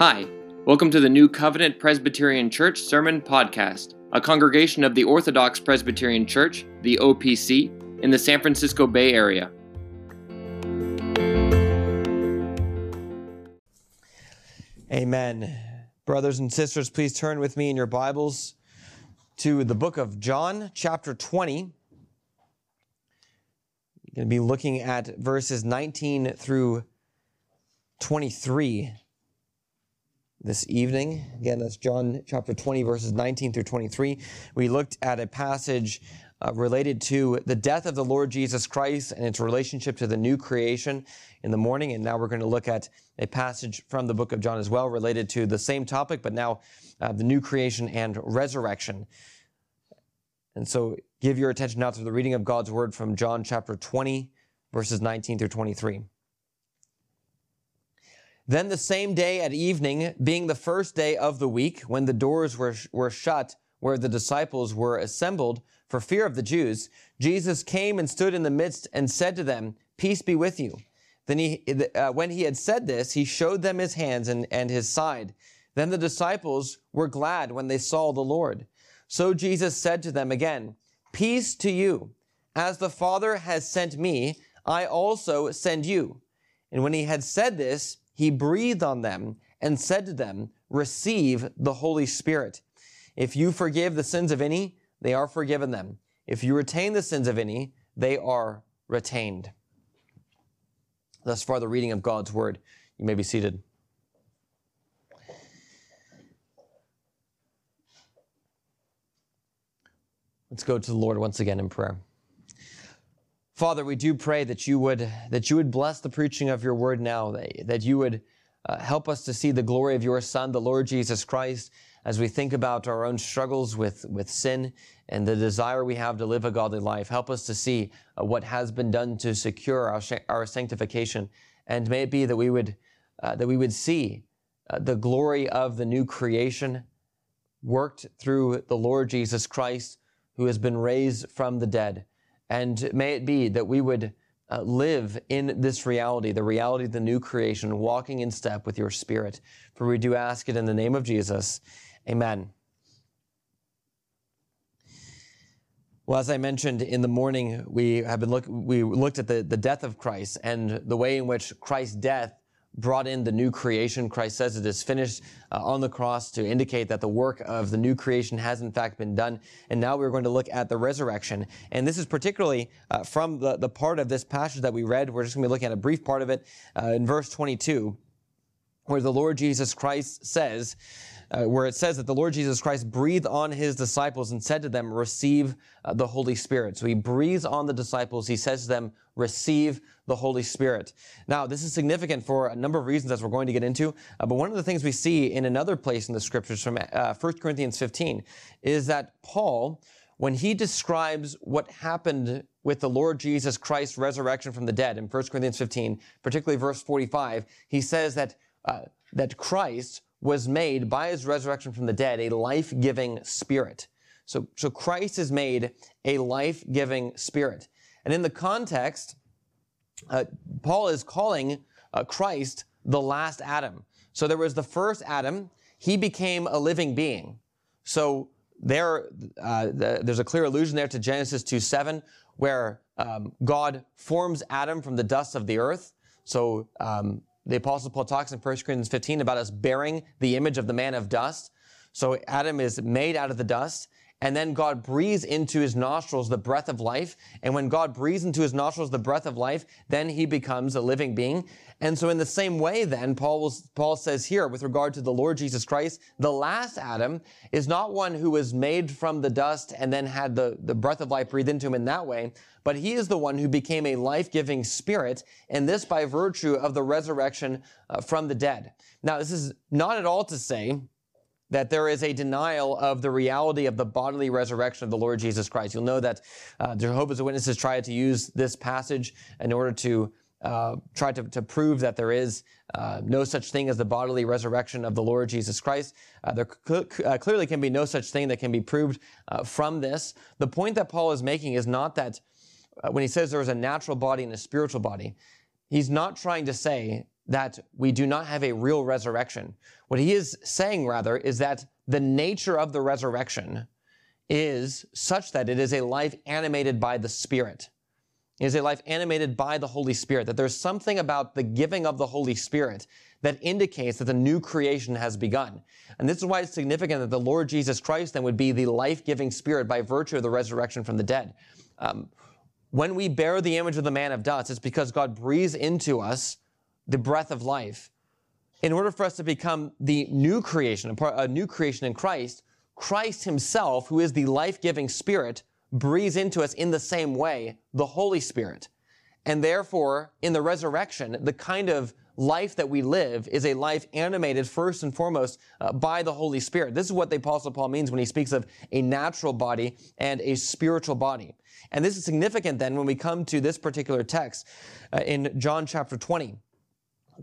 Hi, welcome to the New Covenant Presbyterian Church Sermon Podcast, a congregation of the Orthodox Presbyterian Church, the OPC, in the San Francisco Bay Area. Amen. Brothers and sisters, please turn with me in your Bibles to the book of John, chapter 20. We're going to be looking at verses 19 through 23 this evening. Again, that's John chapter 20, verses 19 through 23. We looked at a passage uh, related to the death of the Lord Jesus Christ and its relationship to the new creation in the morning. And now we're going to look at a passage from the book of John as well related to the same topic, but now uh, the new creation and resurrection. And so give your attention now to the reading of God's word from John chapter 20, verses 19 through 23. Then the same day at evening, being the first day of the week, when the doors were, were shut where the disciples were assembled for fear of the Jews, Jesus came and stood in the midst and said to them, Peace be with you. Then he, uh, when he had said this, he showed them his hands and, and his side. Then the disciples were glad when they saw the Lord. So Jesus said to them again, Peace to you. As the Father has sent me, I also send you. And when he had said this, he breathed on them and said to them, Receive the Holy Spirit. If you forgive the sins of any, they are forgiven them. If you retain the sins of any, they are retained. Thus far, the reading of God's word. You may be seated. Let's go to the Lord once again in prayer. Father, we do pray that you would that you would bless the preaching of your word now, that, that you would uh, help us to see the glory of your Son, the Lord Jesus Christ, as we think about our own struggles with, with sin and the desire we have to live a godly life. Help us to see uh, what has been done to secure our, our sanctification. And may it be that we would, uh, that we would see uh, the glory of the new creation worked through the Lord Jesus Christ, who has been raised from the dead. And may it be that we would uh, live in this reality, the reality of the new creation, walking in step with your spirit. For we do ask it in the name of Jesus. Amen. Well, as I mentioned in the morning, we have been look, we looked at the, the death of Christ and the way in which Christ's death brought in the new creation. Christ says it is finished uh, on the cross to indicate that the work of the new creation has in fact been done. And now we're going to look at the resurrection. And this is particularly uh, from the, the part of this passage that we read. We're just going to be looking at a brief part of it uh, in verse 22, where the Lord Jesus Christ says, uh, where it says that the Lord Jesus Christ breathed on his disciples and said to them, Receive uh, the Holy Spirit. So he breathes on the disciples. He says to them, Receive the Holy Spirit. Now, this is significant for a number of reasons as we're going to get into. Uh, but one of the things we see in another place in the scriptures from uh, 1 Corinthians 15 is that Paul, when he describes what happened with the Lord Jesus Christ's resurrection from the dead in 1 Corinthians 15, particularly verse 45, he says that, uh, that Christ was made by his resurrection from the dead a life-giving spirit. So, so Christ is made a life-giving spirit. And in the context, uh, Paul is calling uh, Christ the last Adam. So there was the first Adam. He became a living being. So there, uh, the, there's a clear allusion there to Genesis 2 7, where um, God forms Adam from the dust of the earth. So um, the Apostle Paul talks in 1 Corinthians 15 about us bearing the image of the man of dust. So Adam is made out of the dust. And then God breathes into his nostrils the breath of life. And when God breathes into his nostrils the breath of life, then he becomes a living being. And so in the same way, then, Paul, was, Paul says here with regard to the Lord Jesus Christ, the last Adam is not one who was made from the dust and then had the, the breath of life breathed into him in that way, but he is the one who became a life-giving spirit, and this by virtue of the resurrection uh, from the dead. Now, this is not at all to say that there is a denial of the reality of the bodily resurrection of the Lord Jesus Christ. You'll know that uh, Jehovah's Witnesses try to use this passage in order to uh, try to, to, prove that there is uh, no such thing as the bodily resurrection of the Lord Jesus Christ. Uh, there uh, clearly can be no such thing that can be proved uh, from this. The point that Paul is making is not that uh, when he says there is a natural body and a spiritual body, he's not trying to say that we do not have a real resurrection. What he is saying, rather, is that the nature of the resurrection is such that it is a life animated by the Spirit. Is a life animated by the Holy Spirit, that there's something about the giving of the Holy Spirit that indicates that the new creation has begun. And this is why it's significant that the Lord Jesus Christ then would be the life-giving Spirit by virtue of the resurrection from the dead. Um, when we bear the image of the man of dust, it's because God breathes into us the breath of life. In order for us to become the new creation, a new creation in Christ, Christ himself, who is the life-giving spirit, breathes into us in the same way, the Holy Spirit. And therefore, in the resurrection, the kind of life that we live is a life animated first and foremost uh, by the Holy Spirit. This is what the Apostle Paul means when he speaks of a natural body and a spiritual body. And this is significant then when we come to this particular text uh, in John chapter 20.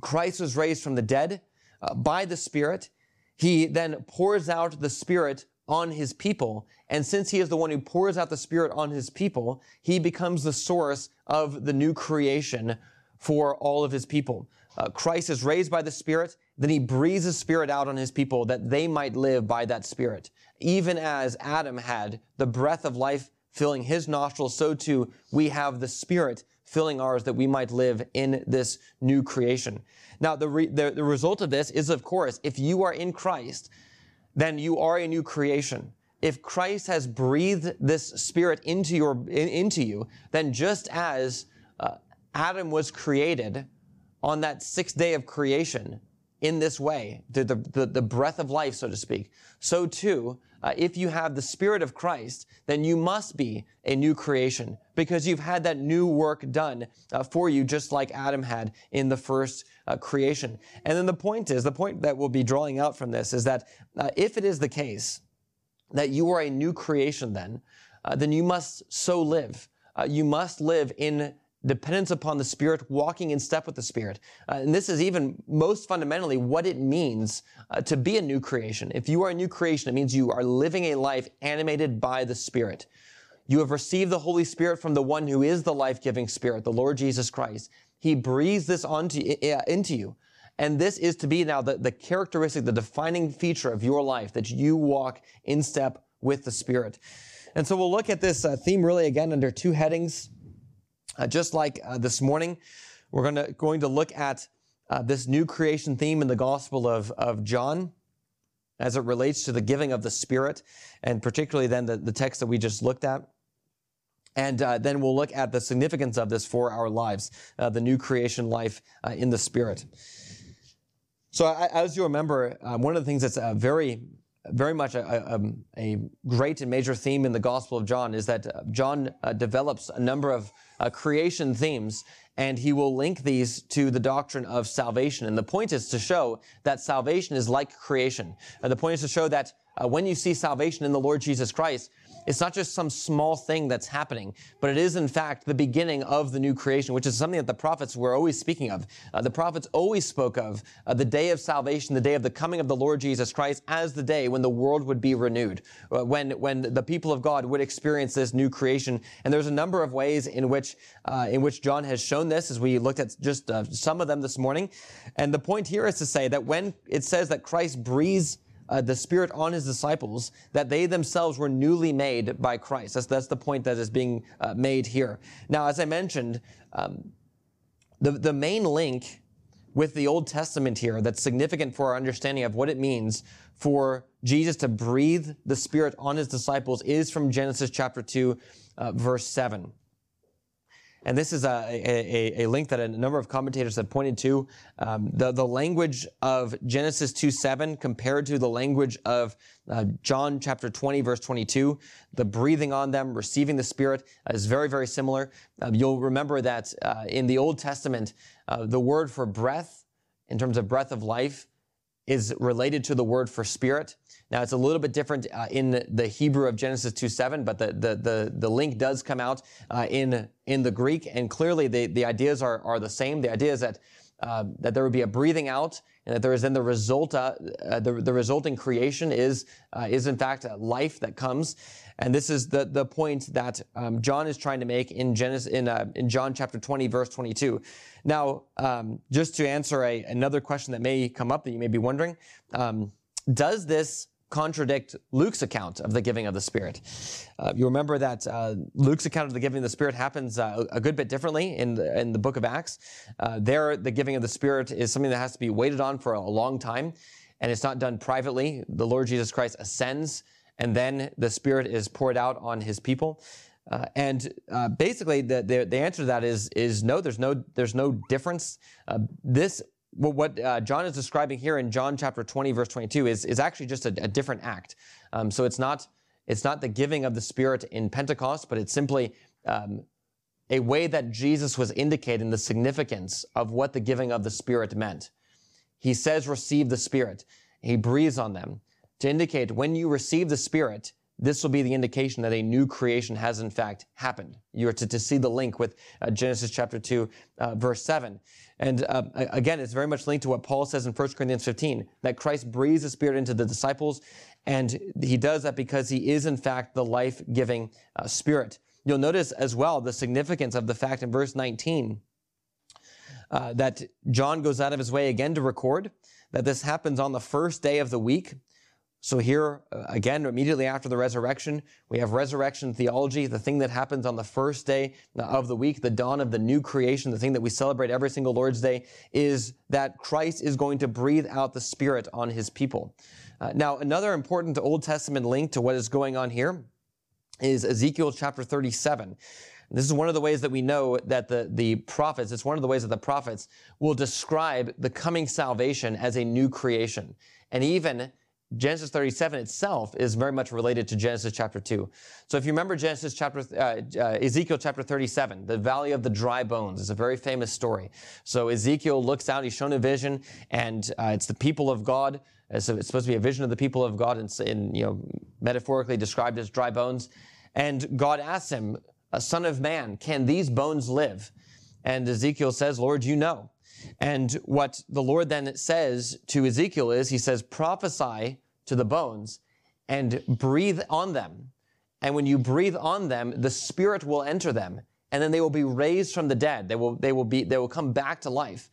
Christ was raised from the dead uh, by the Spirit. He then pours out the Spirit on his people. And since he is the one who pours out the Spirit on his people, he becomes the source of the new creation for all of his people. Uh, Christ is raised by the Spirit, then he breathes the Spirit out on his people that they might live by that Spirit. Even as Adam had the breath of life filling his nostrils, so too we have the Spirit filling ours that we might live in this new creation. Now, the, re- the, the result of this is, of course, if you are in Christ, then you are a new creation. If Christ has breathed this spirit into your, in, into you, then just as uh, Adam was created on that sixth day of creation, in this way, the, the, the breath of life, so to speak, so too, uh, if you have the Spirit of Christ, then you must be a new creation because you've had that new work done uh, for you, just like Adam had in the first uh, creation. And then the point is, the point that we'll be drawing out from this is that uh, if it is the case that you are a new creation, then, uh, then you must so live. Uh, you must live in dependence upon the Spirit, walking in step with the Spirit. Uh, and this is even most fundamentally what it means uh, to be a new creation. If you are a new creation, it means you are living a life animated by the Spirit. You have received the Holy Spirit from the one who is the life-giving Spirit, the Lord Jesus Christ. He breathes this onto, uh, into you. And this is to be now the, the characteristic, the defining feature of your life, that you walk in step with the Spirit. And so we'll look at this uh, theme really again under two headings. Uh, just like uh, this morning, we're gonna, going to look at uh, this new creation theme in the Gospel of, of John as it relates to the giving of the Spirit, and particularly then the, the text that we just looked at. And uh, then we'll look at the significance of this for our lives, uh, the new creation life uh, in the Spirit. So, I, as you remember, one of the things that's very very much a, a, um, a, great and major theme in the Gospel of John is that John uh, develops a number of uh, creation themes and he will link these to the doctrine of salvation. And the point is to show that salvation is like creation. And the point is to show that uh, when you see salvation in the Lord Jesus Christ, it's not just some small thing that's happening, but it is in fact the beginning of the new creation, which is something that the prophets were always speaking of. Uh, the prophets always spoke of uh, the day of salvation, the day of the coming of the Lord Jesus Christ as the day when the world would be renewed, uh, when, when the people of God would experience this new creation. And there's a number of ways in which, uh, in which John has shown this as we looked at just uh, some of them this morning. And the point here is to say that when it says that Christ breathes uh, the Spirit on his disciples, that they themselves were newly made by Christ. That's, that's the point that is being uh, made here. Now, as I mentioned, um, the, the main link with the Old Testament here that's significant for our understanding of what it means for Jesus to breathe the Spirit on his disciples is from Genesis chapter 2, uh, verse 7. And this is a, a, a, link that a number of commentators have pointed to. Um, the, the language of Genesis 2 7 compared to the language of uh, John chapter 20, verse 22, the breathing on them, receiving the Spirit is very, very similar. Um, you'll remember that uh, in the Old Testament, uh, the word for breath, in terms of breath of life, is related to the word for spirit. Now it's a little bit different uh, in the Hebrew of Genesis 2:7, but the, the, the, the, link does come out uh, in, in the Greek, and clearly the, the ideas are, are the same. The idea is that uh, that there would be a breathing out, and that there is then the result, uh, uh, the, the resulting creation is, uh, is in fact life that comes. And this is the, the point that um, John is trying to make in Genesis, in, in John chapter 20, verse 22. Now, um, just to answer a, another question that may come up that you may be wondering, um, does this contradict Luke's account of the giving of the Spirit. Uh, you remember that uh, Luke's account of the giving of the Spirit happens uh, a good bit differently in the, in the book of Acts. Uh, there, the giving of the Spirit is something that has to be waited on for a long time, and it's not done privately. The Lord Jesus Christ ascends, and then the Spirit is poured out on His people. Uh, and uh, basically, the, the, the answer to that is is no. There's no there's no difference. this well, what uh, John is describing here in John chapter 20, verse 22, is, is actually just a, a different act. Um, so it's not, it's not the giving of the Spirit in Pentecost, but it's simply um, a way that Jesus was indicating the significance of what the giving of the Spirit meant. He says, receive the Spirit. He breathes on them to indicate when you receive the Spirit, this will be the indication that a new creation has in fact happened. You are to, to see the link with uh, Genesis chapter 2, uh, verse 7. And uh, again, it's very much linked to what Paul says in 1 Corinthians 15, that Christ breathes the Spirit into the disciples, and he does that because he is in fact the life-giving uh, Spirit. You'll notice as well the significance of the fact in verse 19 uh, that John goes out of his way again to record that this happens on the first day of the week. So here, uh, again, immediately after the resurrection, we have resurrection theology, the thing that happens on the first day of the week, the dawn of the new creation, the thing that we celebrate every single Lord's Day, is that Christ is going to breathe out the Spirit on His people. Uh, now, another important Old Testament link to what is going on here is Ezekiel chapter 37. This is one of the ways that we know that the, the prophets, it's one of the ways that the prophets will describe the coming salvation as a new creation. And even Genesis 37 itself is very much related to Genesis chapter 2. So if you remember Genesis chapter, uh, uh, Ezekiel chapter 37, the valley of the dry bones is a very famous story. So Ezekiel looks out, he's shown a vision, and uh, it's the people of God. So it's supposed to be a vision of the people of God, and, you know, metaphorically described as dry bones. And God asks him, a son of man, can these bones live? And Ezekiel says, Lord, you know. And what the Lord then says to Ezekiel is, he says, prophesy to the bones and breathe on them. And when you breathe on them, the spirit will enter them and then they will be raised from the dead. They will, they will be, they will come back to life.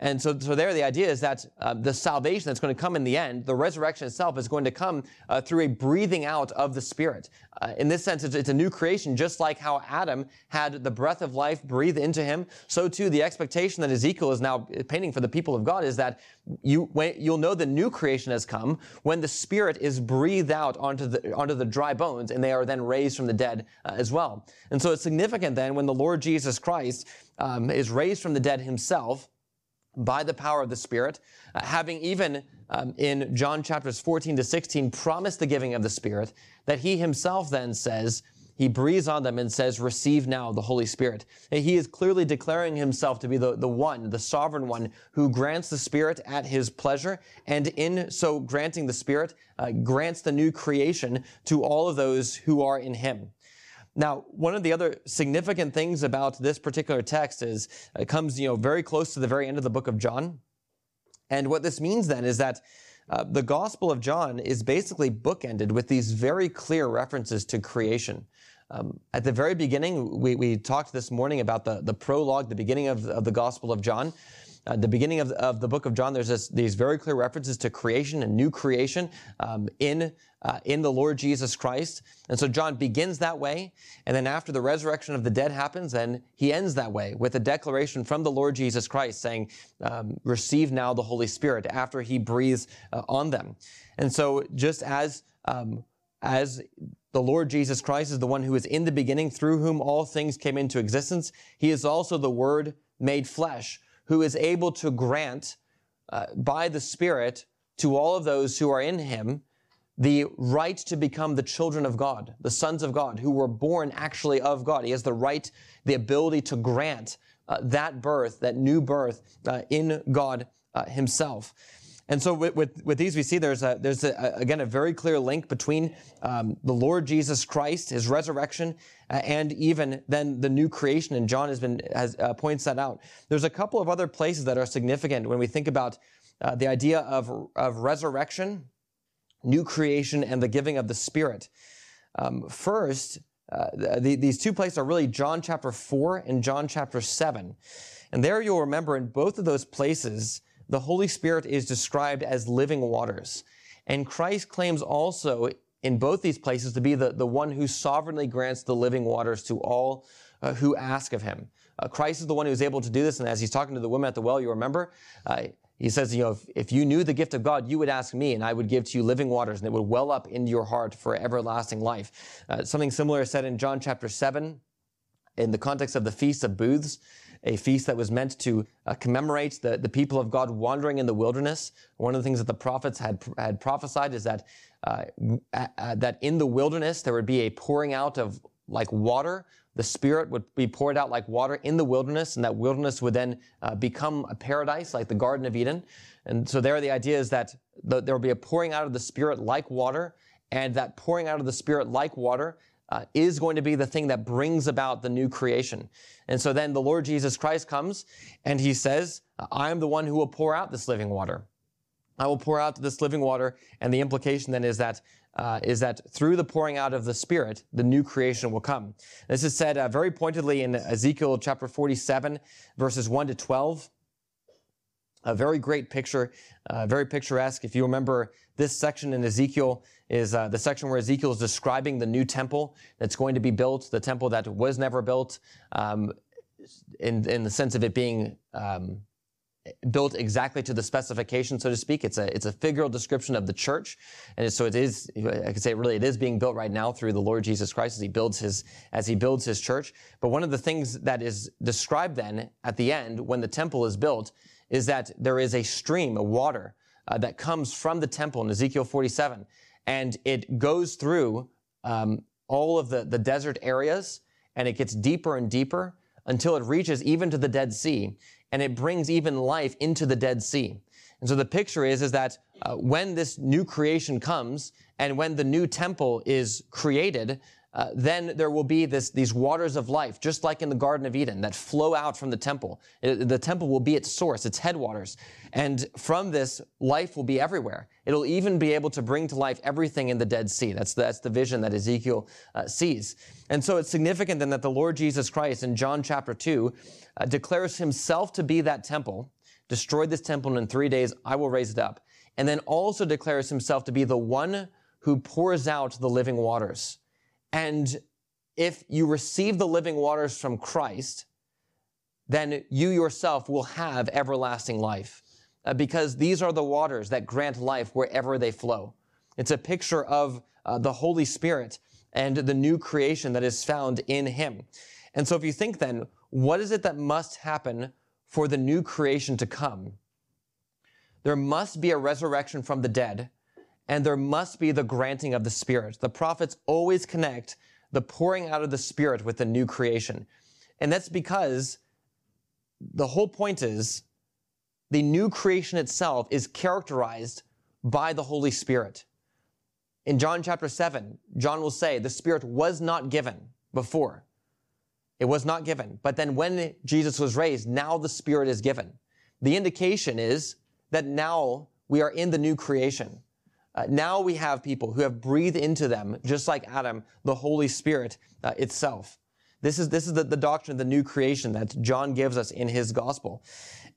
And so, so there, the idea is that uh, the salvation that's going to come in the end, the resurrection itself, is going to come uh, through a breathing out of the Spirit. Uh, in this sense, it's, it's, a new creation, just like how Adam had the breath of life breathe into him. So too, the expectation that Ezekiel is now painting for the people of God is that you, when, you'll know the new creation has come when the Spirit is breathed out onto the, onto the dry bones, and they are then raised from the dead uh, as well. And so it's significant then when the Lord Jesus Christ um, is raised from the dead himself by the power of the Spirit, uh, having even um, in John chapters 14 to 16 promised the giving of the Spirit, that he himself then says, he breathes on them and says, Receive now the Holy Spirit. And he is clearly declaring himself to be the, the one, the sovereign one, who grants the Spirit at his pleasure, and in so granting the Spirit, uh, grants the new creation to all of those who are in him. Now, one of the other significant things about this particular text is it comes, you know, very close to the very end of the book of John. And what this means then is that uh, the Gospel of John is basically bookended with these very clear references to creation. Um, at the very beginning, we, we talked this morning about the, the prologue, the beginning of, of the Gospel of John. Uh, the beginning of, of the book of John, there's this, these very clear references to creation and new creation um, in uh, in the Lord Jesus Christ. And so John begins that way, and then after the resurrection of the dead happens, then he ends that way with a declaration from the Lord Jesus Christ saying, um, "Receive now the Holy Spirit." After he breathes uh, on them, and so just as um, as the Lord Jesus Christ is the one who is in the beginning, through whom all things came into existence, he is also the Word made flesh who is able to grant uh, by the Spirit to all of those who are in him the right to become the children of God, the sons of God, who were born actually of God. He has the right, the ability to grant uh, that birth, that new birth uh, in God uh, himself. And so with, with, with, these, we see there's, a, there's a, again a very clear link between um, the Lord Jesus Christ, his resurrection, uh, and even then the new creation. And John has been has uh, points that out. There's a couple of other places that are significant when we think about uh, the idea of, of resurrection, new creation, and the giving of the Spirit. Um, first, uh, the, these two places are really John chapter 4 and John chapter 7. And there you'll remember in both of those places, the Holy Spirit is described as living waters. And Christ claims also in both these places to be the, the one who sovereignly grants the living waters to all uh, who ask of him. Uh, Christ is the one who is able to do this. And as he's talking to the woman at the well, you remember, uh, he says, you know, if, if, you knew the gift of God, you would ask me and I would give to you living waters and it would well up into your heart for everlasting life. Uh, something similar is said in John chapter 7 in the context of the Feast of Booths a feast that was meant to uh, commemorate the, the people of God wandering in the wilderness. One of the things that the prophets had, had prophesied is that, uh, uh, that in the wilderness there would be a pouring out of like water. The Spirit would be poured out like water in the wilderness, and that wilderness would then uh, become a paradise like the Garden of Eden. And so there the idea is that the, there will be a pouring out of the Spirit like water, and that pouring out of the Spirit like water uh, is going to be the thing that brings about the new creation. And so then the Lord Jesus Christ comes and he says, I am the one who will pour out this living water. I will pour out this living water. And the implication then is that uh, is that through the pouring out of the Spirit, the new creation will come. This is said uh, very pointedly in Ezekiel chapter 47, verses 1 to 12. A very great picture, uh, very picturesque. If you remember this section in Ezekiel, is uh, the section where Ezekiel is describing the new temple that's going to be built, the temple that was never built, um, in, in the sense of it being um, built exactly to the specification, so to speak. It's a it's a figural description of the church, and so it is. I could say really it is being built right now through the Lord Jesus Christ as he builds his as he builds his church. But one of the things that is described then at the end when the temple is built is that there is a stream of water uh, that comes from the temple in Ezekiel 47 and it goes through um, all of the, the desert areas and it gets deeper and deeper until it reaches even to the Dead Sea and it brings even life into the Dead Sea. And so the picture is, is that uh, when this new creation comes and when the new temple is created, uh, then there will be this, these waters of life, just like in the Garden of Eden, that flow out from the temple. It, the temple will be its source, its headwaters. And from this, life will be everywhere. It'll even be able to bring to life everything in the Dead Sea. That's the, that's the vision that Ezekiel uh, sees. And so it's significant then that the Lord Jesus Christ in John chapter 2 uh, declares himself to be that temple, destroyed this temple, and in three days I will raise it up. And then also declares himself to be the one who pours out the living waters. And if you receive the living waters from Christ, then you yourself will have everlasting life. Uh, because these are the waters that grant life wherever they flow. It's a picture of uh, the Holy Spirit and the new creation that is found in Him. And so if you think then, what is it that must happen for the new creation to come? There must be a resurrection from the dead and there must be the granting of the Spirit. The prophets always connect the pouring out of the Spirit with the new creation. And that's because the whole point is the new creation itself is characterized by the Holy Spirit. In John chapter 7, John will say, the Spirit was not given before. It was not given. But then when Jesus was raised, now the Spirit is given. The indication is that now we are in the new creation. Uh, now we have people who have breathed into them, just like Adam, the Holy Spirit uh, itself. This is, this is the, the doctrine of the new creation that John gives us in his gospel.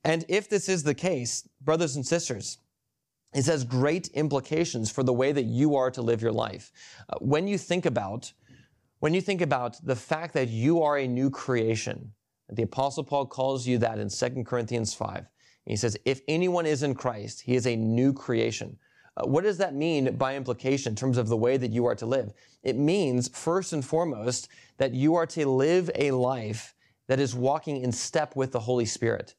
And if this is the case, brothers and sisters, it has great implications for the way that you are to live your life. Uh, when you think about, when you think about the fact that you are a new creation, the apostle Paul calls you that in 2 Corinthians 5. He says, if anyone is in Christ, he is a new creation. Uh, what does that mean by implication in terms of the way that you are to live? It means, first and foremost, that you are to live a life that is walking in step with the Holy Spirit.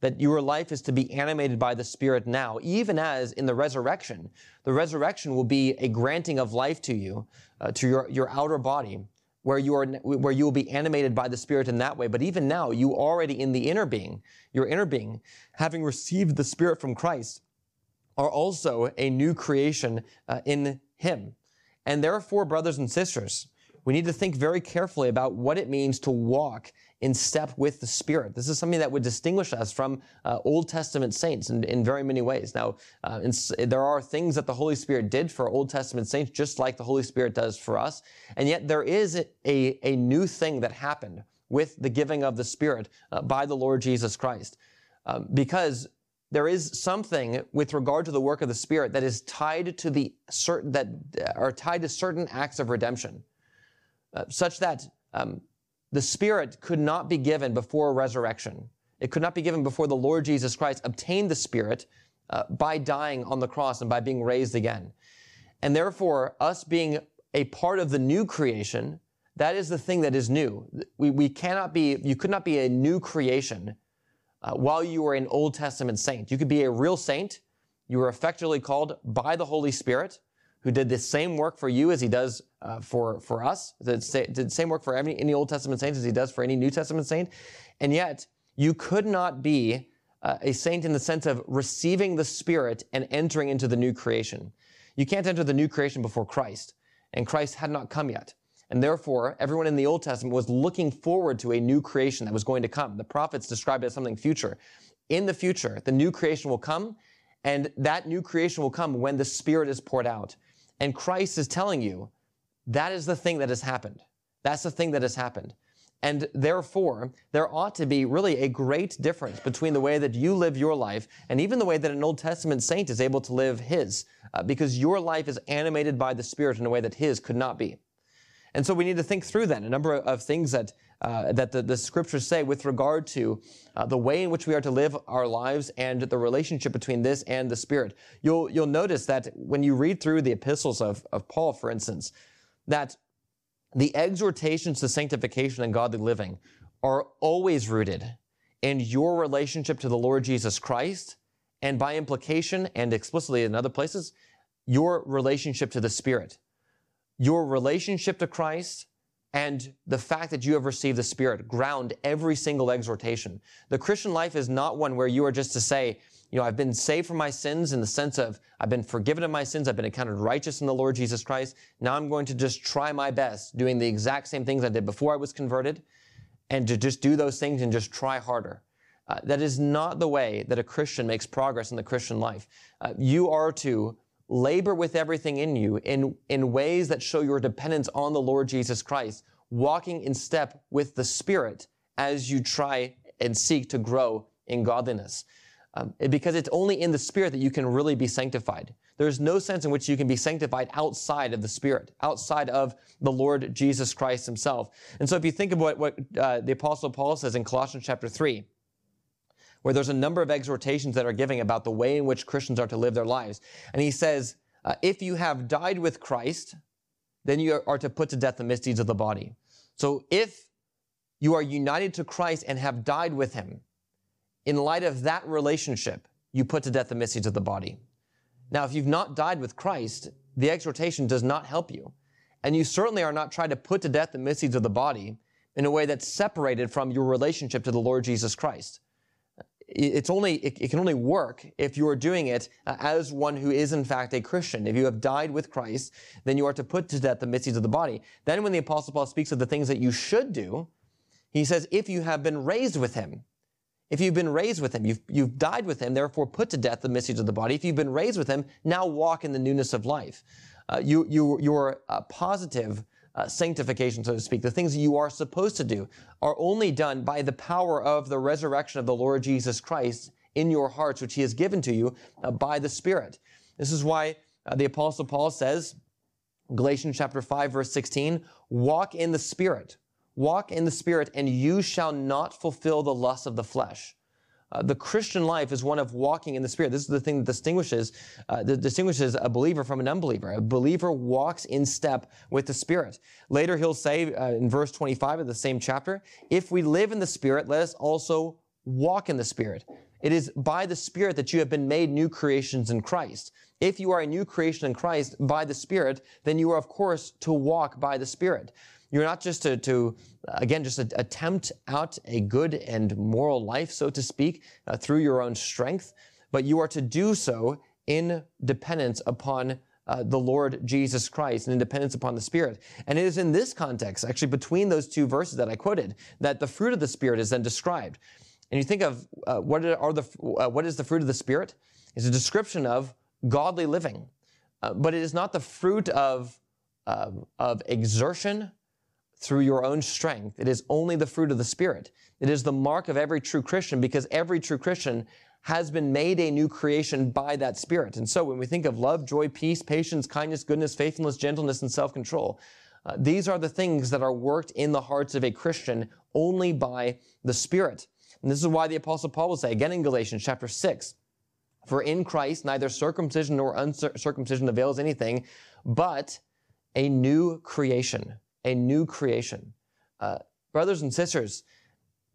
That your life is to be animated by the Spirit now, even as in the resurrection, the resurrection will be a granting of life to you, uh, to your, your outer body, where you are, where you will be animated by the Spirit in that way. But even now, you already in the inner being, your inner being, having received the Spirit from Christ, are also a new creation uh, in Him. And therefore, brothers and sisters, we need to think very carefully about what it means to walk in step with the Spirit. This is something that would distinguish us from uh, Old Testament saints in, in, very many ways. Now, uh, in, there are things that the Holy Spirit did for Old Testament saints, just like the Holy Spirit does for us. And yet there is a, a new thing that happened with the giving of the Spirit uh, by the Lord Jesus Christ. Um, because there is something with regard to the work of the Spirit that is tied to the certain, that are tied to certain acts of redemption. Uh, such that um, the Spirit could not be given before resurrection. It could not be given before the Lord Jesus Christ obtained the Spirit uh, by dying on the cross and by being raised again. And therefore, us being a part of the new creation, that is the thing that is new. We, we cannot be, you could not be a new creation uh, while you were an Old Testament saint. You could be a real saint. You were effectively called by the Holy Spirit who did the same work for you as he does uh, for, for us, did, the same work for any, any Old Testament saint as he does for any New Testament saint. And yet, you could not be uh, a saint in the sense of receiving the Spirit and entering into the new creation. You can't enter the new creation before Christ, and Christ had not come yet. And therefore, everyone in the Old Testament was looking forward to a new creation that was going to come. The prophets described it as something future. In the future, the new creation will come, and that new creation will come when the Spirit is poured out. And Christ is telling you that is the thing that has happened. That's the thing that has happened. And therefore, there ought to be really a great difference between the way that you live your life and even the way that an Old Testament saint is able to live his, uh, because your life is animated by the Spirit in a way that his could not be. And so we need to think through then a number of things that uh, that the, the, scriptures say with regard to uh, the way in which we are to live our lives and the relationship between this and the Spirit. You'll you'll notice that when you read through the epistles of, of Paul, for instance, that the exhortations to sanctification and godly living are always rooted in your relationship to the Lord Jesus Christ, and by implication and explicitly in other places, your relationship to the Spirit your relationship to Christ and the fact that you have received the Spirit ground every single exhortation. The Christian life is not one where you are just to say, you know, I've been saved from my sins in the sense of I've been forgiven of my sins. I've been accounted righteous in the Lord Jesus Christ. Now I'm going to just try my best doing the exact same things I did before I was converted and to just do those things and just try harder. Uh, that is not the way that a Christian makes progress in the Christian life. Uh, you are to labor with everything in you in, in ways that show your dependence on the Lord Jesus Christ, walking in step with the Spirit as you try and seek to grow in godliness. Um, because it's only in the Spirit that you can really be sanctified. There's no sense in which you can be sanctified outside of the Spirit, outside of the Lord Jesus Christ Himself. And so, if you think of what, what uh, the Apostle Paul says in Colossians chapter 3, where there's a number of exhortations that are giving about the way in which Christians are to live their lives. And he says, uh, if you have died with Christ, then you are to put to death the misdeeds of the body. So if you are united to Christ and have died with him, in light of that relationship, you put to death the misdeeds of the body. Now, if you've not died with Christ, the exhortation does not help you. And you certainly are not trying to put to death the misdeeds of the body in a way that's separated from your relationship to the Lord Jesus Christ it's only it, it, can only work if you are doing it uh, as one who is in fact a Christian. If you have died with Christ, then you are to put to death the misdeeds of the body. Then when the apostle Paul speaks of the things that you should do, he says, if you have been raised with him, if you've been raised with him, you've, you've died with him, therefore put to death the misdeeds of the body. If you've been raised with him, now walk in the newness of life. Uh, you, you, are uh, positive uh, sanctification, so to speak, the things that you are supposed to do, are only done by the power of the resurrection of the Lord Jesus Christ in your hearts, which he has given to you uh, by the Spirit. This is why uh, the Apostle Paul says, Galatians chapter 5, verse 16, walk in the Spirit. Walk in the Spirit, and you shall not fulfill the lust of the flesh. Uh, the Christian life is one of walking in the Spirit. This is the thing that distinguishes uh, that distinguishes a believer from an unbeliever. A believer walks in step with the Spirit. Later, he'll say uh, in verse 25 of the same chapter, "If we live in the Spirit, let us also walk in the Spirit." It is by the Spirit that you have been made new creations in Christ. If you are a new creation in Christ by the Spirit, then you are, of course, to walk by the Spirit. You're not just to, to again, just attempt out a good and moral life, so to speak, uh, through your own strength, but you are to do so in dependence upon uh, the Lord Jesus Christ and in dependence upon the Spirit. And it is in this context, actually between those two verses that I quoted, that the fruit of the Spirit is then described. And you think of uh, what are the uh, what is the fruit of the Spirit? It's a description of godly living, uh, but it is not the fruit of of exertion through your own strength. It is only the fruit of the Spirit. It is the mark of every true Christian because every true Christian has been made a new creation by that Spirit. And so when we think of love, joy, peace, patience, kindness, goodness, faithfulness, gentleness, and self control, uh, these are the things that are worked in the hearts of a Christian only by the Spirit. And this is why the Apostle Paul will say again in Galatians chapter 6 For in Christ neither circumcision nor uncircumcision avails anything, but a new creation. A new creation. Uh, brothers and sisters,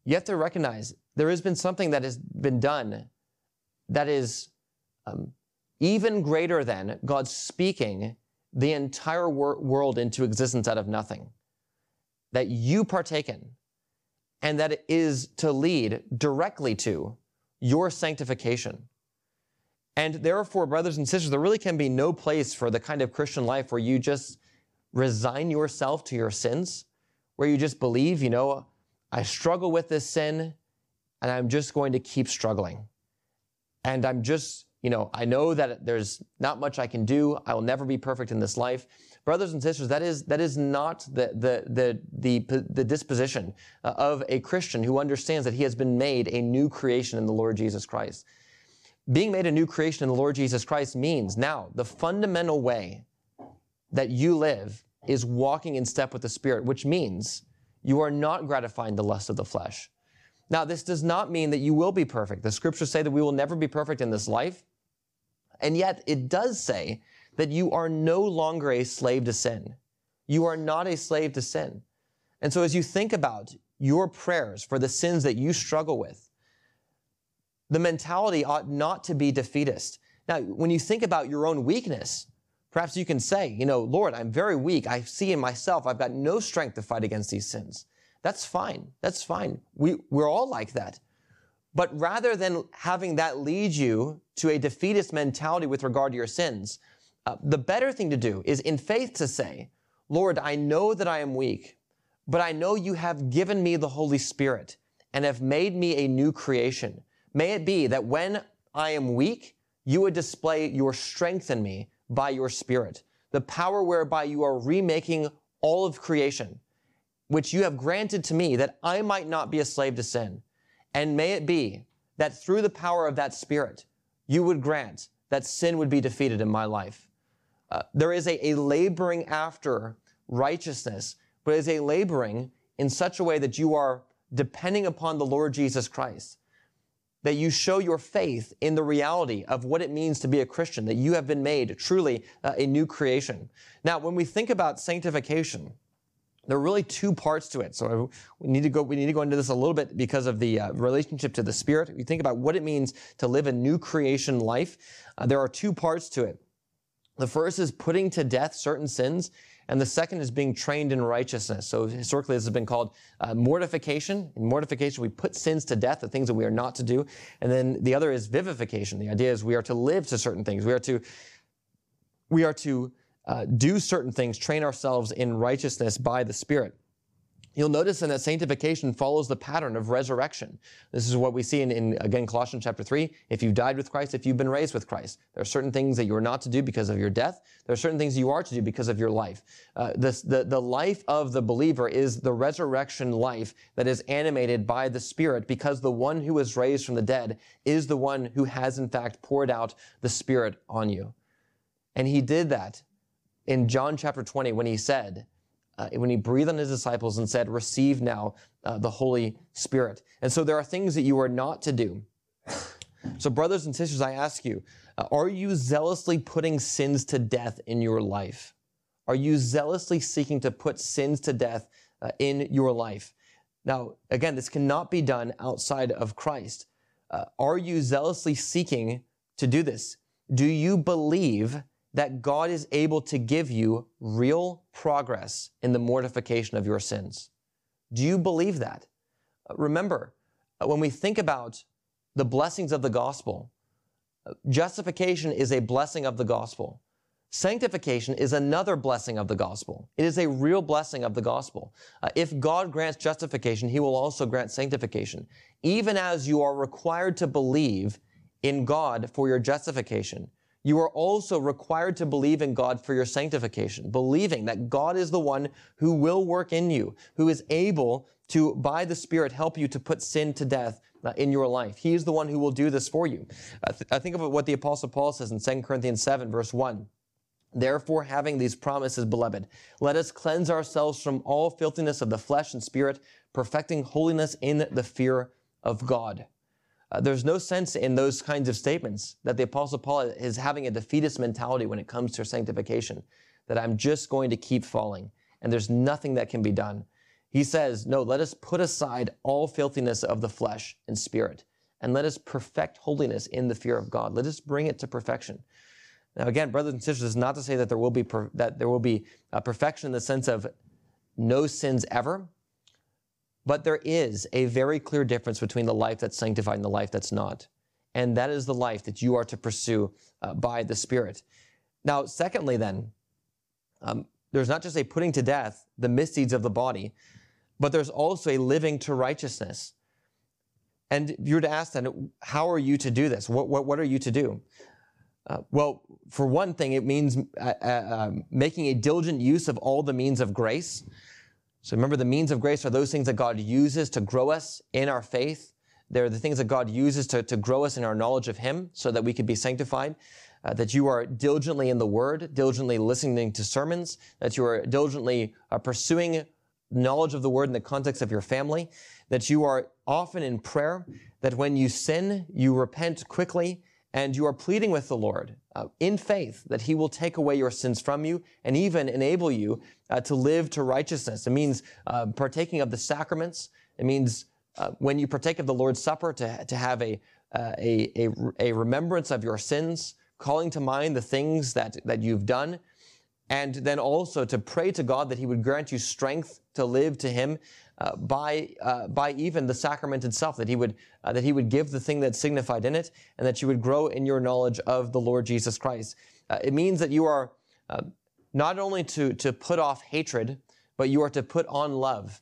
you have to recognize there has been something that has been done that is um, even greater than God speaking the entire wor- world into existence out of nothing. That you partake in, and that it is to lead directly to your sanctification. And therefore, brothers and sisters, there really can be no place for the kind of Christian life where you just resign yourself to your sins, where you just believe, you know, I struggle with this sin and I'm just going to keep struggling. And I'm just, you know, I know that there's not much I can do. I will never be perfect in this life. Brothers and sisters, that is, that is not the, the, the, the, the disposition uh, of a Christian who understands that he has been made a new creation in the Lord Jesus Christ. Being made a new creation in the Lord Jesus Christ means now the fundamental way that you live is walking in step with the Spirit, which means you are not gratifying the lust of the flesh. Now, this does not mean that you will be perfect. The scriptures say that we will never be perfect in this life. And yet, it does say that you are no longer a slave to sin. You are not a slave to sin. And so, as you think about your prayers for the sins that you struggle with, the mentality ought not to be defeatist. Now, when you think about your own weakness, perhaps you can say, you know, Lord, I'm very weak. I see in myself, I've got no strength to fight against these sins. That's fine. That's fine. We, we're all like that. But rather than having that lead you to a defeatist mentality with regard to your sins, uh, the better thing to do is in faith to say, Lord, I know that I am weak, but I know you have given me the Holy Spirit and have made me a new creation. May it be that when I am weak, you would display your strength in me by your Spirit, the power whereby you are remaking all of creation which you have granted to me that I might not be a slave to sin. And may it be that through the power of that Spirit, you would grant that sin would be defeated in my life. Uh, there is a, a laboring after righteousness, but it is a laboring in such a way that you are depending upon the Lord Jesus Christ. That you show your faith in the reality of what it means to be a Christian, that you have been made truly uh, a new creation. Now, when we think about sanctification, there are really two parts to it. So we need to go, we need to go into this a little bit because of the uh, relationship to the Spirit. You think about what it means to live a new creation life. Uh, there are two parts to it. The first is putting to death certain sins, and the second is being trained in righteousness. So historically, this has been called uh, mortification. In mortification, we put sins to death, the things that we are not to do. And then the other is vivification. The idea is we are to live to certain things. We are to, we are to uh, do certain things, train ourselves in righteousness by the Spirit. You'll notice then that sanctification follows the pattern of resurrection. This is what we see in, in, again, Colossians chapter 3. If you've died with Christ, if you've been raised with Christ, there are certain things that you are not to do because of your death. There are certain things you are to do because of your life. Uh, this, the, the life of the believer is the resurrection life that is animated by the Spirit because the one who was raised from the dead is the one who has in fact poured out the Spirit on you. And he did that in John chapter 20 when he said, uh, when he breathed on his disciples and said, Receive now uh, the Holy Spirit. And so there are things that you are not to do. So, brothers and sisters, I ask you, uh, are you zealously putting sins to death in your life? Are you zealously seeking to put sins to death uh, in your life? Now, again, this cannot be done outside of Christ. Uh, are you zealously seeking to do this? Do you believe that God is able to give you real progress in the mortification of your sins. Do you believe that? Uh, remember, uh, when we think about the blessings of the gospel, Justification is a blessing of the gospel. Sanctification is another blessing of the gospel. It is a real blessing of the gospel. Uh, if God grants justification, he will also grant sanctification. Even as you are required to believe in God for your justification, you are also required to believe in God for your sanctification, believing that God is the one who will work in you, who is able to, by the Spirit, help you to put sin to death uh, in your life. He is the one who will do this for you. I, th- I think of what the Apostle Paul says in 2 Corinthians 7, verse 1. Therefore, having these promises, beloved, let us cleanse ourselves from all filthiness of the flesh and spirit, perfecting holiness in the fear of God. Uh, there's no sense in those kinds of statements that the Apostle Paul is having a defeatist mentality when it comes to sanctification, that I'm just going to keep falling and there's nothing that can be done. He says, No, let us put aside all filthiness of the flesh and spirit and let us perfect holiness in the fear of God. Let us bring it to perfection. Now, again, brothers and sisters, is not to say that there will be per, that there will be perfection in the sense of no sins ever. But there is a very clear difference between the life that's sanctified and the life that's not. And that is the life that you are to pursue uh, by the Spirit. Now, secondly, then, um, there's not just a putting to death the misdeeds of the body, but there's also a living to righteousness. And you're to ask then, how are you to do this? What, what, what are you to do? Uh, well, for one thing, it means uh, uh, um, making a diligent use of all the means of grace. So remember, the means of grace are those things that God uses to grow us in our faith. They're the things that God uses to, to grow us in our knowledge of Him so that we could be sanctified. Uh, that you are diligently in the Word, diligently listening to sermons, that you are diligently uh, pursuing knowledge of the Word in the context of your family, that you are often in prayer, that when you sin, you repent quickly, and you are pleading with the Lord uh, in faith that He will take away your sins from you and even enable you uh, to live to righteousness. It means uh, partaking of the sacraments. It means uh, when you partake of the Lord's Supper to, to have a, uh, a, a, a remembrance of your sins, calling to mind the things that, that you've done, and then also to pray to God that He would grant you strength to live to Him uh, by uh, by even the sacrament itself that he would uh, that he would give the thing that's signified in it and that you would grow in your knowledge of the Lord Jesus Christ. Uh, it means that you are uh, not only to to put off hatred, but you are to put on love.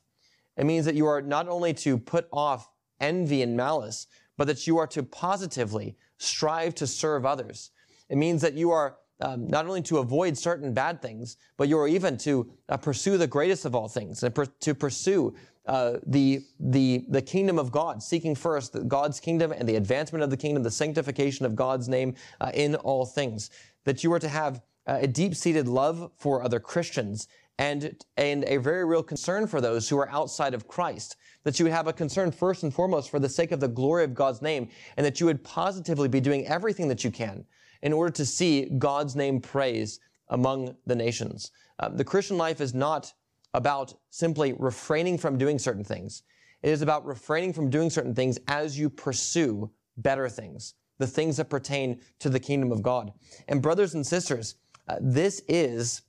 It means that you are not only to put off envy and malice, but that you are to positively strive to serve others. It means that you are um, not only to avoid certain bad things, but you're even to uh, pursue the greatest of all things, and per- to pursue uh, the, the, the kingdom of God, seeking first God's kingdom and the advancement of the kingdom, the sanctification of God's name uh, in all things. That you are to have uh, a deep-seated love for other Christians and, and a very real concern for those who are outside of Christ. That you would have a concern first and foremost for the sake of the glory of God's name, and that you would positively be doing everything that you can in order to see God's name praised among the nations. Um, the Christian life is not about simply refraining from doing certain things. It is about refraining from doing certain things as you pursue better things, the things that pertain to the kingdom of God. And brothers and sisters, uh, this is,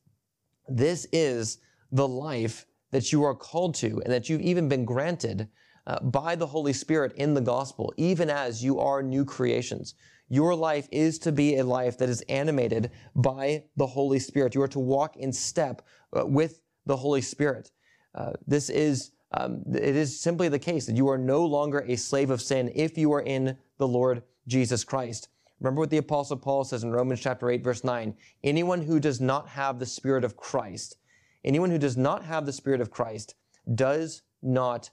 this is the life that you are called to and that you've even been granted uh, by the Holy Spirit in the gospel, even as you are new creations. Your life is to be a life that is animated by the Holy Spirit. You are to walk in step uh, with the Holy Spirit. Uh, this is um, it is simply the case that you are no longer a slave of sin if you are in the Lord Jesus Christ. Remember what the apostle Paul says in Romans chapter 8 verse 9. Anyone who does not have the spirit of Christ, anyone who does not have the spirit of Christ does not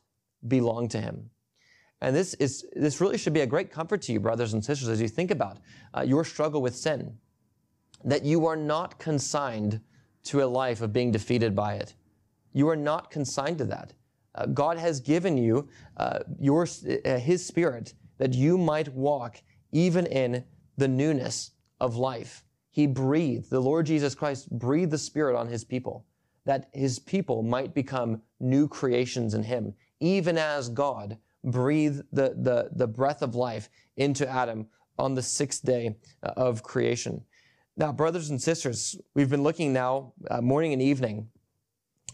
belong to him. And this is, this really should be a great comfort to you, brothers and sisters, as you think about uh, your struggle with sin. That you are not consigned to a life of being defeated by it. You are not consigned to that. Uh, God has given you uh, your, uh, His Spirit that you might walk even in the newness of life. He breathed, the Lord Jesus Christ breathed the Spirit on His people, that His people might become new creations in Him, even as God breathe the, the, the breath of life into Adam on the sixth day uh, of creation. Now, brothers and sisters, we've been looking now uh, morning and evening.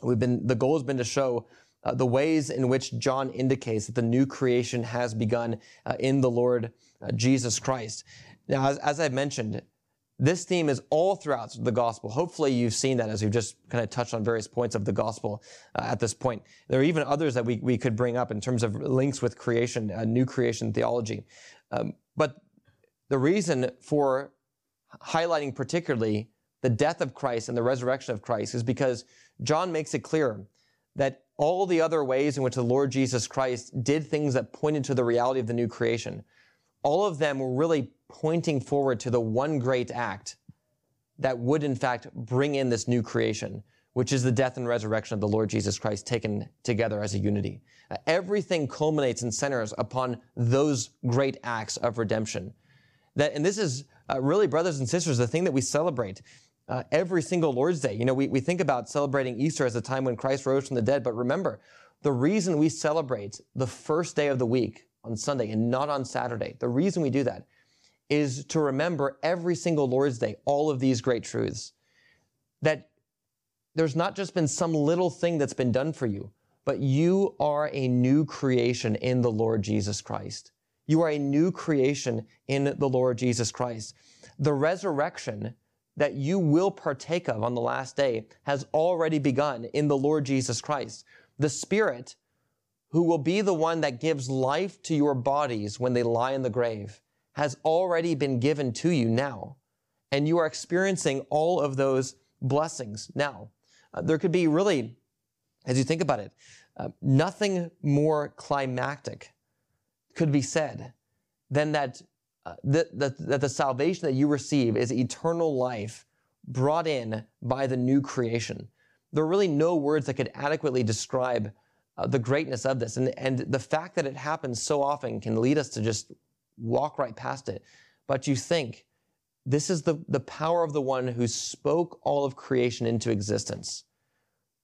We've been, the goal has been to show uh, the ways in which John indicates that the new creation has begun uh, in the Lord uh, Jesus Christ. Now, as, as I've mentioned, this theme is all throughout the gospel. Hopefully, you've seen that as we've just kind of touched on various points of the gospel uh, at this point. There are even others that we, we could bring up in terms of links with creation, uh, new creation theology. Um, but the reason for highlighting particularly the death of Christ and the resurrection of Christ is because John makes it clear that all the other ways in which the Lord Jesus Christ did things that pointed to the reality of the new creation, all of them were really pointing forward to the one great act that would in fact bring in this new creation, which is the death and resurrection of the Lord Jesus Christ taken together as a unity. Uh, everything culminates and centers upon those great acts of redemption. That, and this is uh, really, brothers and sisters, the thing that we celebrate uh, every single Lord's Day. You know, we, we think about celebrating Easter as a time when Christ rose from the dead, but remember, the reason we celebrate the first day of the week on Sunday and not on Saturday, the reason we do that is to remember every single Lord's Day all of these great truths. That there's not just been some little thing that's been done for you, but you are a new creation in the Lord Jesus Christ. You are a new creation in the Lord Jesus Christ. The resurrection that you will partake of on the last day has already begun in the Lord Jesus Christ. The Spirit, who will be the one that gives life to your bodies when they lie in the grave, has already been given to you now. And you are experiencing all of those blessings now. Uh, there could be really, as you think about it, uh, nothing more climactic could be said than that uh, that, that, the salvation that you receive is eternal life brought in by the new creation. There are really no words that could adequately describe uh, the greatness of this. And, and the fact that it happens so often can lead us to just walk right past it. But you think, this is the, the power of the one who spoke all of creation into existence.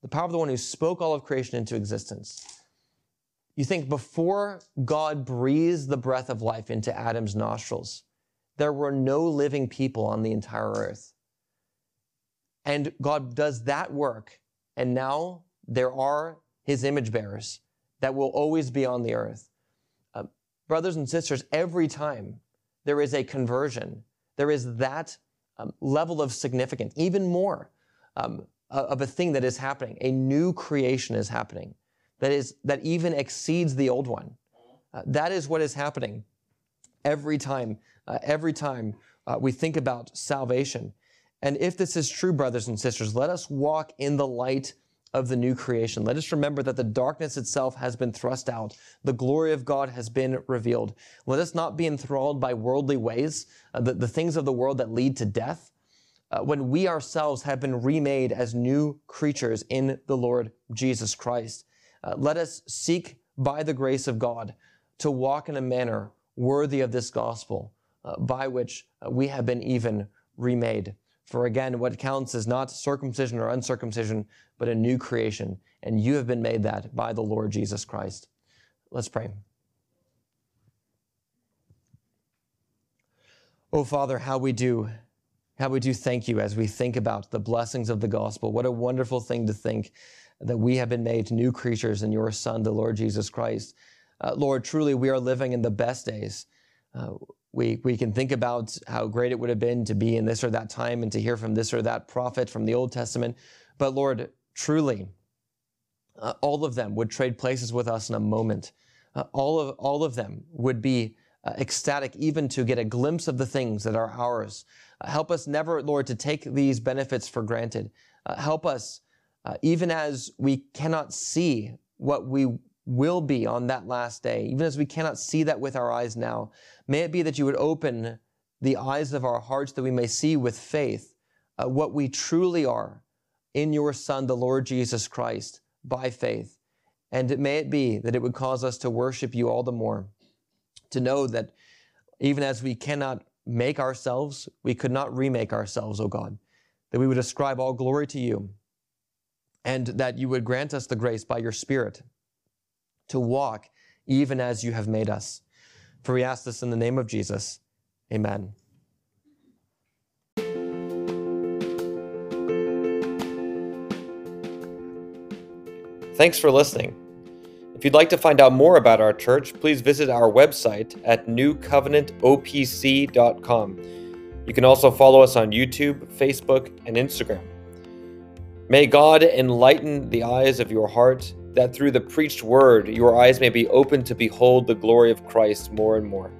The power of the one who spoke all of creation into existence. You think before God breathed the breath of life into Adam's nostrils, there were no living people on the entire earth. And God does that work, and now there are his image bearers that will always be on the earth. Brothers and sisters, every time there is a conversion, there is that um, level of significance, even more um, of a thing that is happening. A new creation is happening that is that even exceeds the old one. Uh, that is what is happening every time. Uh, every time uh, we think about salvation. And if this is true, brothers and sisters, let us walk in the light of the new creation. Let us remember that the darkness itself has been thrust out. The glory of God has been revealed. Let us not be enthralled by worldly ways, uh, the, the things of the world that lead to death, uh, when we ourselves have been remade as new creatures in the Lord Jesus Christ. Uh, let us seek by the grace of God to walk in a manner worthy of this gospel uh, by which uh, we have been even remade. For again, what counts is not circumcision or uncircumcision, but a new creation. And you have been made that by the Lord Jesus Christ. Let's pray. Oh, Father, how we do, how we do thank you as we think about the blessings of the gospel. What a wonderful thing to think that we have been made new creatures in your Son, the Lord Jesus Christ. Uh, Lord, truly, we are living in the best days. Uh, we, we can think about how great it would have been to be in this or that time and to hear from this or that prophet from the Old Testament. But Lord, truly, uh, all of them would trade places with us in a moment. Uh, all, of, all of them would be uh, ecstatic even to get a glimpse of the things that are ours. Uh, help us never, Lord, to take these benefits for granted. help us uh, even as we cannot see what we will be on that last day, even as we cannot see that with our eyes now, may it be that you would open the eyes of our hearts that we may see with faith uh, what we truly are in your Son, the Lord Jesus Christ, by faith. And may it be that it would cause us to worship you all the more, to know that even as we cannot make ourselves, we could not remake ourselves, O God, that we would ascribe all glory to you and that you would grant us the grace by your Spirit to walk even as you have made us. For we ask this in the name of Jesus. Amen. Thanks for listening. If you'd like to find out more about our church, please visit our website at newcovenantopc.com. You can also follow us on YouTube, Facebook, and Instagram. May God enlighten the eyes of your heart, that through the preached word your eyes may be opened to behold the glory of Christ more and more.